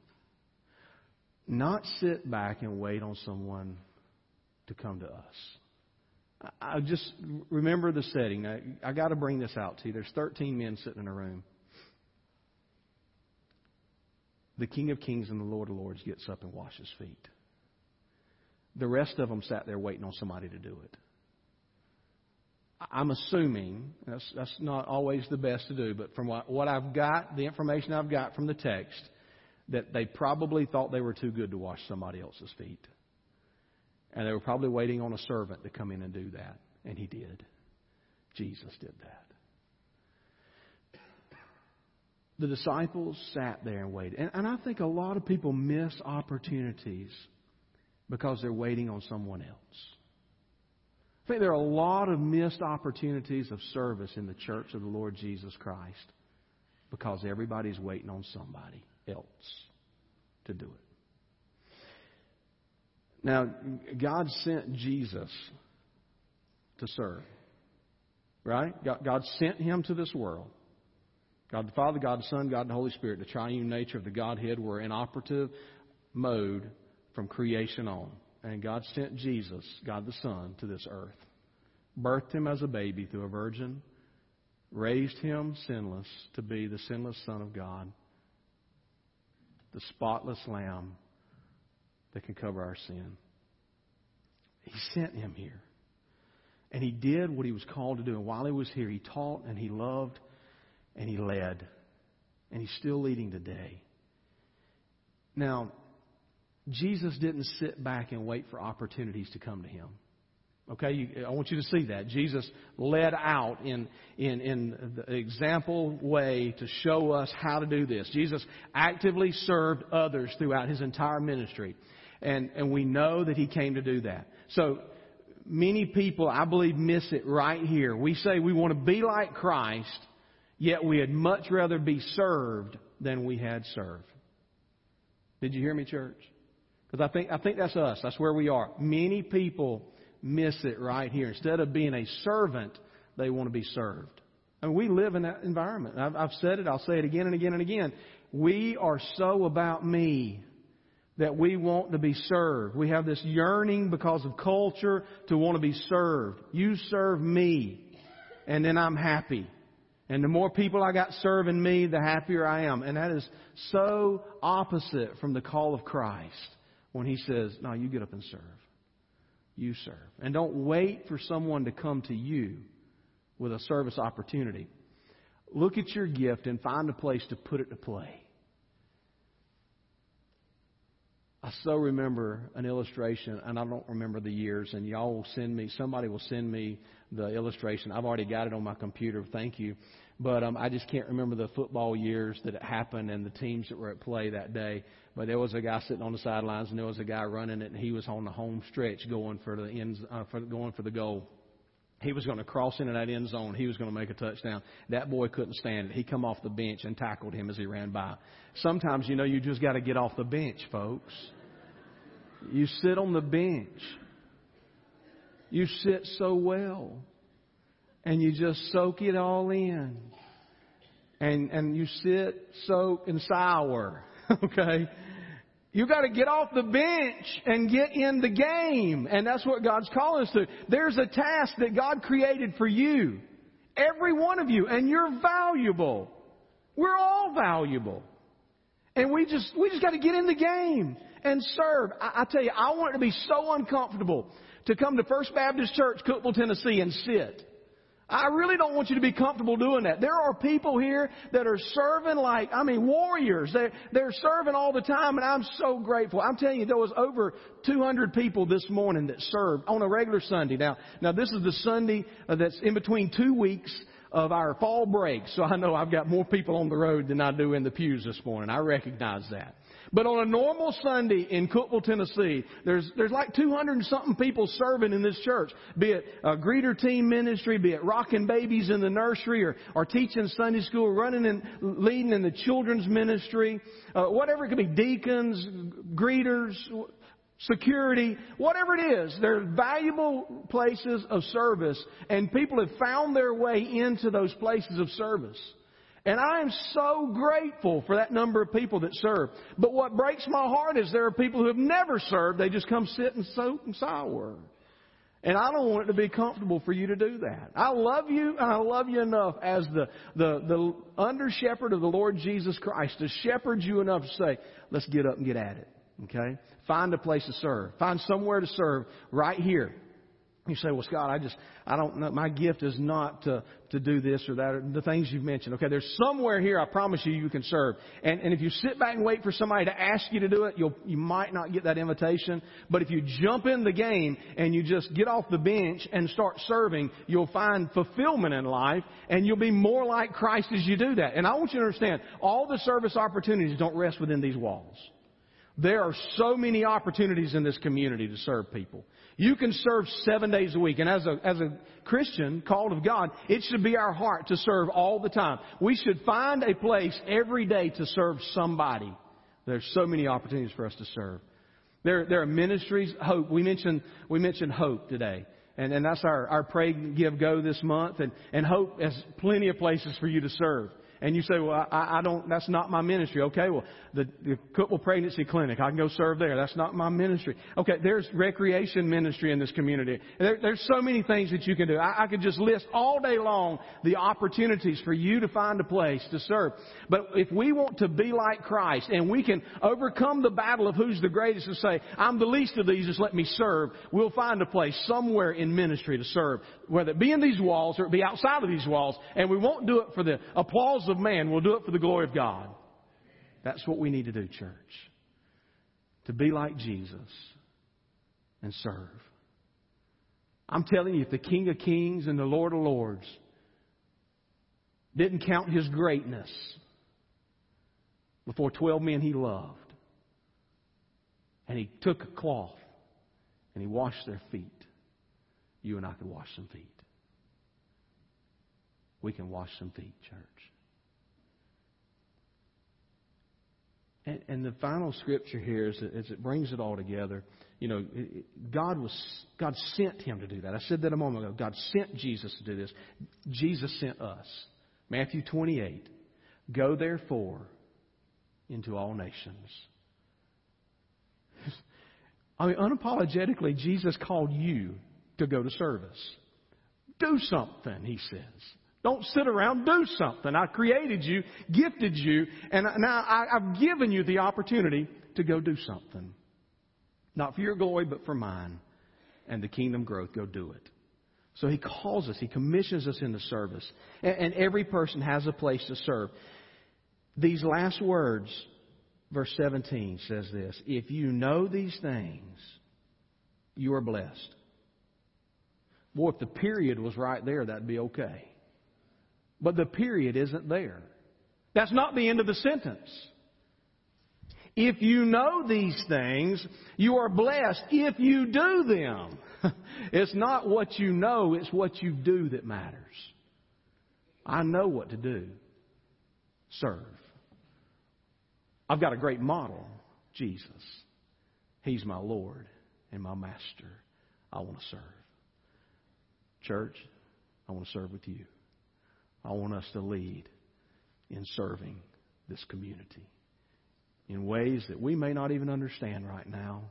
Not sit back and wait on someone to come to us. I just remember the setting. I, I got to bring this out to you. There's 13 men sitting in a room. The King of Kings and the Lord of Lords gets up and washes feet. The rest of them sat there waiting on somebody to do it. I'm assuming that's, that's not always the best to do, but from what, what I've got, the information I've got from the text, that they probably thought they were too good to wash somebody else's feet. And they were probably waiting on a servant to come in and do that. And he did. Jesus did that. The disciples sat there and waited. And, and I think a lot of people miss opportunities because they're waiting on someone else. I think there are a lot of missed opportunities of service in the church of the Lord Jesus Christ because everybody's waiting on somebody else to do it. Now, God sent Jesus to serve. Right? God sent him to this world. God the Father, God the Son, God the Holy Spirit, the triune nature of the Godhead were in operative mode from creation on. And God sent Jesus, God the Son, to this earth, birthed him as a baby through a virgin, raised him sinless to be the sinless Son of God, the spotless Lamb that can cover our sin. He sent him here. And he did what he was called to do. And while he was here, he taught and he loved and he led. And he's still leading today. Now, Jesus didn't sit back and wait for opportunities to come to him. Okay, you, I want you to see that. Jesus led out in, in, in the example way to show us how to do this. Jesus actively served others throughout his entire ministry. And, and we know that he came to do that. So many people, I believe, miss it right here. We say we want to be like Christ, yet we'd much rather be served than we had served. Did you hear me, church? Because I think, I think that's us. That's where we are. Many people miss it right here. Instead of being a servant, they want to be served. And we live in that environment. I've, I've said it. I'll say it again and again and again. We are so about me that we want to be served. We have this yearning because of culture to want to be served. You serve me, and then I'm happy. And the more people I got serving me, the happier I am. And that is so opposite from the call of Christ when He says, No, you get up and serve. You serve. And don't wait for someone to come to you with a service opportunity. Look at your gift and find a place to put it to play. I so remember an illustration, and I don't remember the years, and y'all will send me, somebody will send me the illustration. I've already got it on my computer, thank you. But um, I just can't remember the football years that it happened and the teams that were at play that day. But there was a guy sitting on the sidelines, and there was a guy running it, and he was on the home stretch going for the ends, uh, for going for the goal. He was going to cross into that end zone. He was going to make a touchdown. That boy couldn't stand it. He come off the bench and tackled him as he ran by. Sometimes, you know, you just got to get off the bench, folks. You sit on the bench. You sit so well. And you just soak it all in. And, and you sit, soak, and sour. okay? You got to get off the bench and get in the game. And that's what God's calling us to. There's a task that God created for you. Every one of you. And you're valuable. We're all valuable. And we just, we just got to get in the game and serve. I, I tell you, I want it to be so uncomfortable to come to First Baptist Church, Cookeville, Tennessee and sit. I really don't want you to be comfortable doing that. There are people here that are serving like, I mean, warriors. They're, they're serving all the time, and I'm so grateful. I'm telling you, there was over 200 people this morning that served on a regular Sunday. Now, now this is the Sunday uh, that's in between two weeks of our fall break, so I know I've got more people on the road than I do in the pews this morning. I recognize that. But on a normal Sunday in Cookeville, Tennessee, there's, there's like 200 and something people serving in this church. Be it a greeter team ministry, be it rocking babies in the nursery or, or teaching Sunday school, running and leading in the children's ministry, uh, whatever it could be, deacons, greeters, security, whatever it is. They're valuable places of service and people have found their way into those places of service. And I am so grateful for that number of people that serve. But what breaks my heart is there are people who have never served. They just come sit and soak and sour. And I don't want it to be comfortable for you to do that. I love you and I love you enough as the, the, the under shepherd of the Lord Jesus Christ to shepherd you enough to say, let's get up and get at it. Okay? Find a place to serve. Find somewhere to serve right here. You say, well, Scott, I just, I don't know, my gift is not to, to do this or that, or the things you've mentioned. Okay, there's somewhere here, I promise you, you can serve. And, and if you sit back and wait for somebody to ask you to do it, you'll, you might not get that invitation. But if you jump in the game and you just get off the bench and start serving, you'll find fulfillment in life and you'll be more like Christ as you do that. And I want you to understand, all the service opportunities don't rest within these walls. There are so many opportunities in this community to serve people. You can serve seven days a week. And as a, as a Christian called of God, it should be our heart to serve all the time. We should find a place every day to serve somebody. There's so many opportunities for us to serve. There, there are ministries, hope. We mentioned, we mentioned hope today. And, and that's our, our pray, give, go this month. And, and hope has plenty of places for you to serve. And you say, well, I, I don't, that's not my ministry. Okay, well, the, the Cookeville Pregnancy Clinic, I can go serve there. That's not my ministry. Okay, there's recreation ministry in this community. There, there's so many things that you can do. I, I could just list all day long the opportunities for you to find a place to serve. But if we want to be like Christ and we can overcome the battle of who's the greatest and say, I'm the least of these, just let me serve, we'll find a place somewhere in ministry to serve. Whether it be in these walls or it be outside of these walls. And we won't do it for the applause of man. We'll do it for the glory of God. That's what we need to do, church. To be like Jesus and serve. I'm telling you, if the King of Kings and the Lord of Lords didn't count his greatness before 12 men he loved, and he took a cloth and he washed their feet, you and I can wash some feet. We can wash some feet, church. And, and the final scripture here is, is it brings it all together. You know, God was God sent him to do that. I said that a moment ago. God sent Jesus to do this. Jesus sent us. Matthew 28. Go therefore into all nations. I mean, unapologetically, Jesus called you to go to service. Do something, he says. Don't sit around, do something. I created you, gifted you, and now I've given you the opportunity to go do something. Not for your glory, but for mine. And the kingdom growth, go do it. So he calls us, he commissions us into service. And, every person has a place to serve. These last words, verse 17 says this If you know these things, you are blessed. Boy, if the period was right there, that'd be okay. But the period isn't there. That's not the end of the sentence. If you know these things, you are blessed if you do them. it's not what you know, it's what you do that matters. I know what to do. Serve. I've got a great model, Jesus. He's my Lord and my Master. I want to serve. Church, I want to serve with you. I want us to lead in serving this community in ways that we may not even understand right now.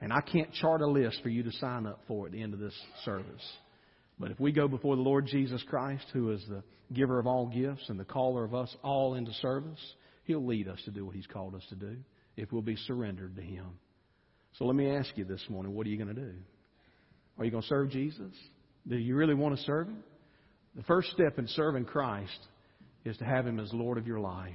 And I can't chart a list for you to sign up for at the end of this service. But if we go before the Lord Jesus Christ, who is the giver of all gifts and the caller of us all into service, He'll lead us to do what He's called us to do if we'll be surrendered to Him. So let me ask you this morning what are you going to do? Are you going to serve Jesus? Do you really want to serve Him? The first step in serving Christ is to have Him as Lord of your life.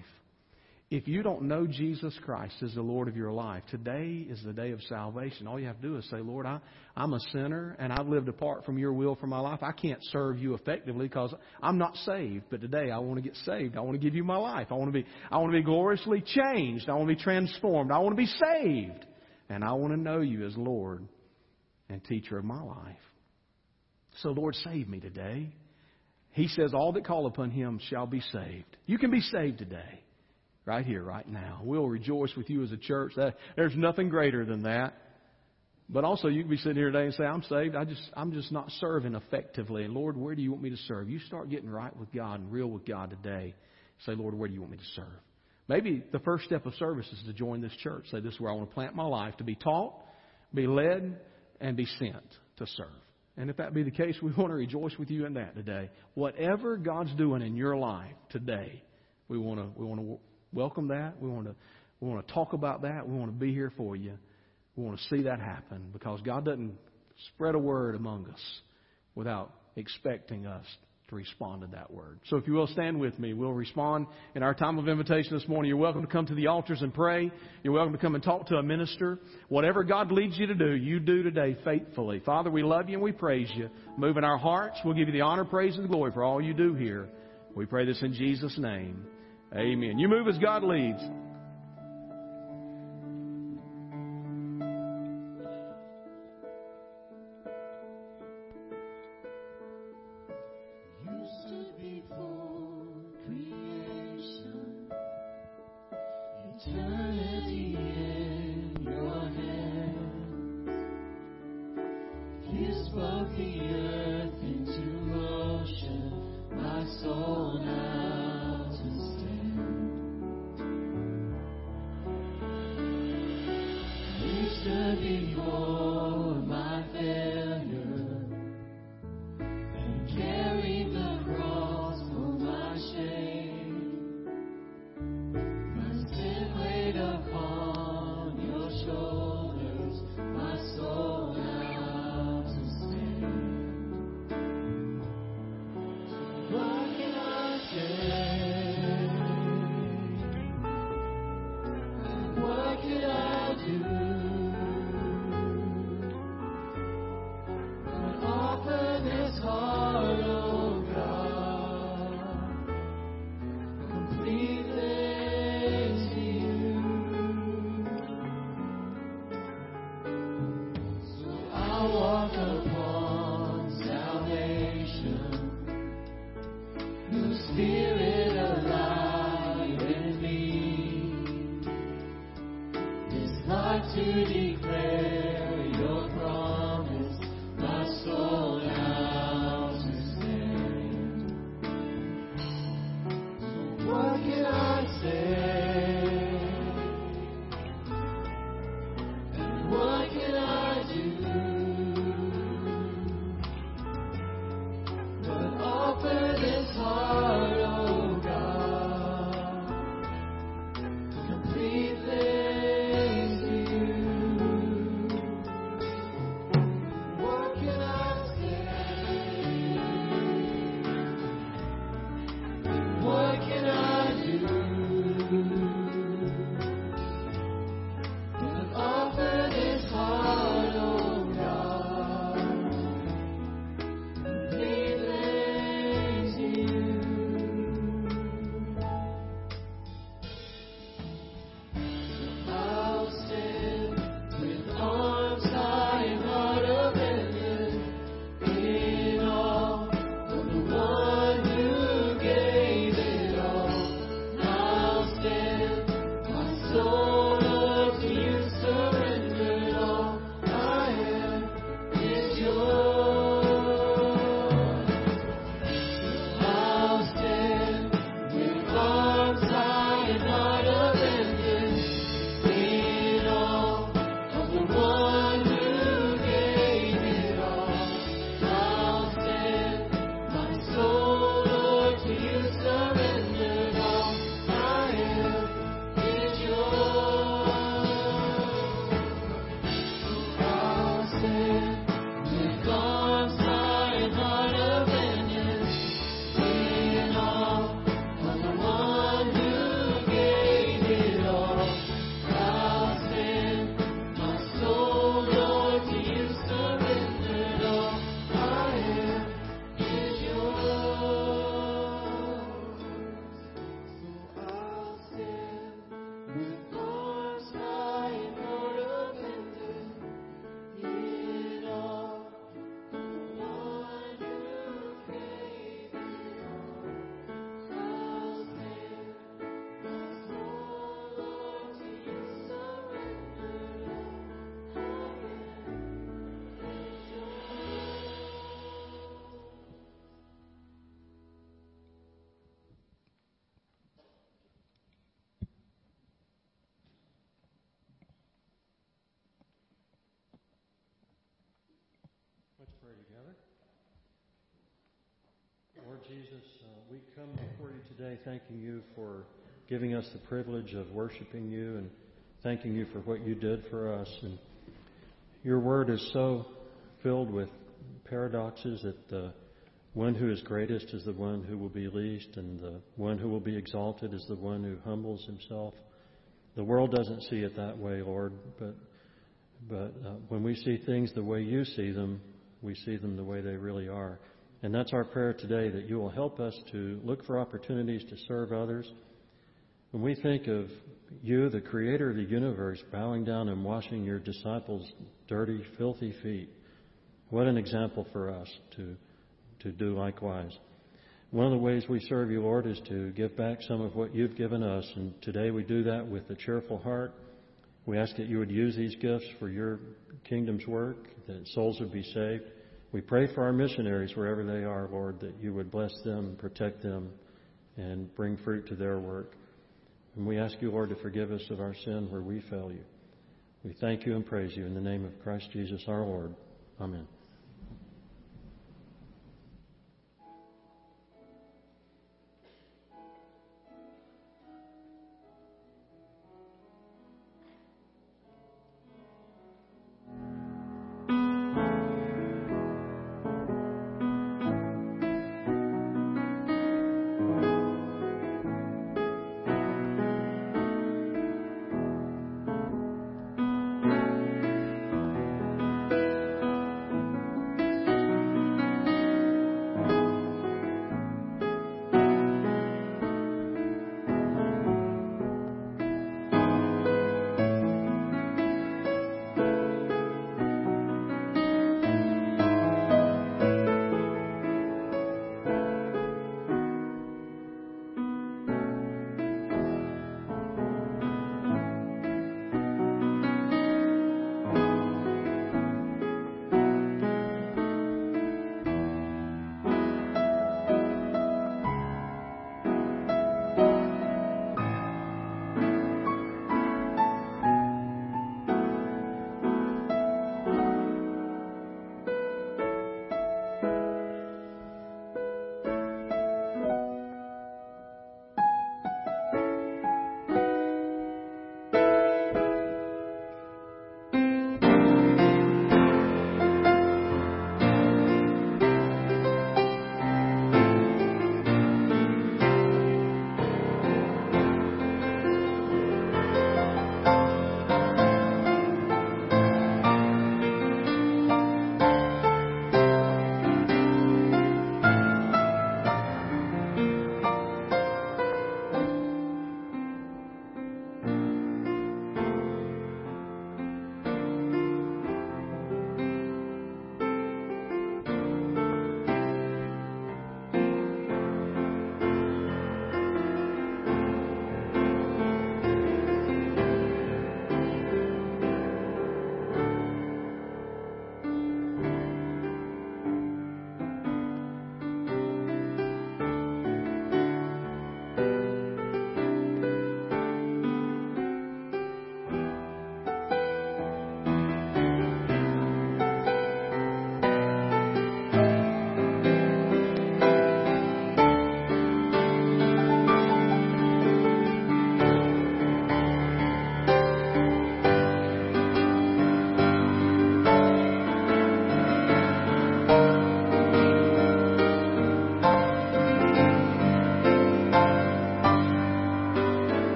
If you don't know Jesus Christ as the Lord of your life, today is the day of salvation. All you have to do is say, Lord, I, I'm a sinner and I've lived apart from your will for my life. I can't serve you effectively because I'm not saved. But today I want to get saved. I want to give you my life. I want to be, I want to be gloriously changed. I want to be transformed. I want to be saved. And I want to know you as Lord and teacher of my life. So Lord, save me today. He says, All that call upon him shall be saved. You can be saved today, right here, right now. We'll rejoice with you as a church. That, there's nothing greater than that. But also, you can be sitting here today and say, I'm saved. I just, I'm just not serving effectively. And Lord, where do you want me to serve? You start getting right with God and real with God today. Say, Lord, where do you want me to serve? Maybe the first step of service is to join this church. Say, this is where I want to plant my life, to be taught, be led, and be sent to serve. And if that be the case, we want to rejoice with you in that today. Whatever God's doing in your life today, we want to we want to welcome that. We want to we want to talk about that. We want to be here for you. We want to see that happen because God doesn't spread a word among us without expecting us to respond to that word. So if you will stand with me, we'll respond in our time of invitation this morning. You're welcome to come to the altars and pray. You're welcome to come and talk to a minister. Whatever God leads you to do, you do today faithfully. Father, we love you and we praise you. Move in our hearts. We'll give you the honor, praise, and the glory for all you do here. We pray this in Jesus' name. Amen. You move as God leads. Pray together. Lord Jesus, uh, we come before you today thanking you for giving us the privilege of worshiping you and thanking you for what you did for us. And your word is so filled with paradoxes that the one who is greatest is the one who will be least, and the one who will be exalted is the one who humbles himself. The world doesn't see it that way, Lord, but but uh, when we see things the way you see them, we see them the way they really are. And that's our prayer today that you will help us to look for opportunities to serve others. When we think of you, the creator of the universe, bowing down and washing your disciples' dirty, filthy feet, what an example for us to, to do likewise. One of the ways we serve you, Lord, is to give back some of what you've given us. And today we do that with a cheerful heart. We ask that you would use these gifts for your kingdom's work, that souls would be saved. We pray for our missionaries wherever they are, Lord, that you would bless them, protect them, and bring fruit to their work. And we ask you, Lord, to forgive us of our sin where we fail you. We thank you and praise you in the name of Christ Jesus our Lord. Amen.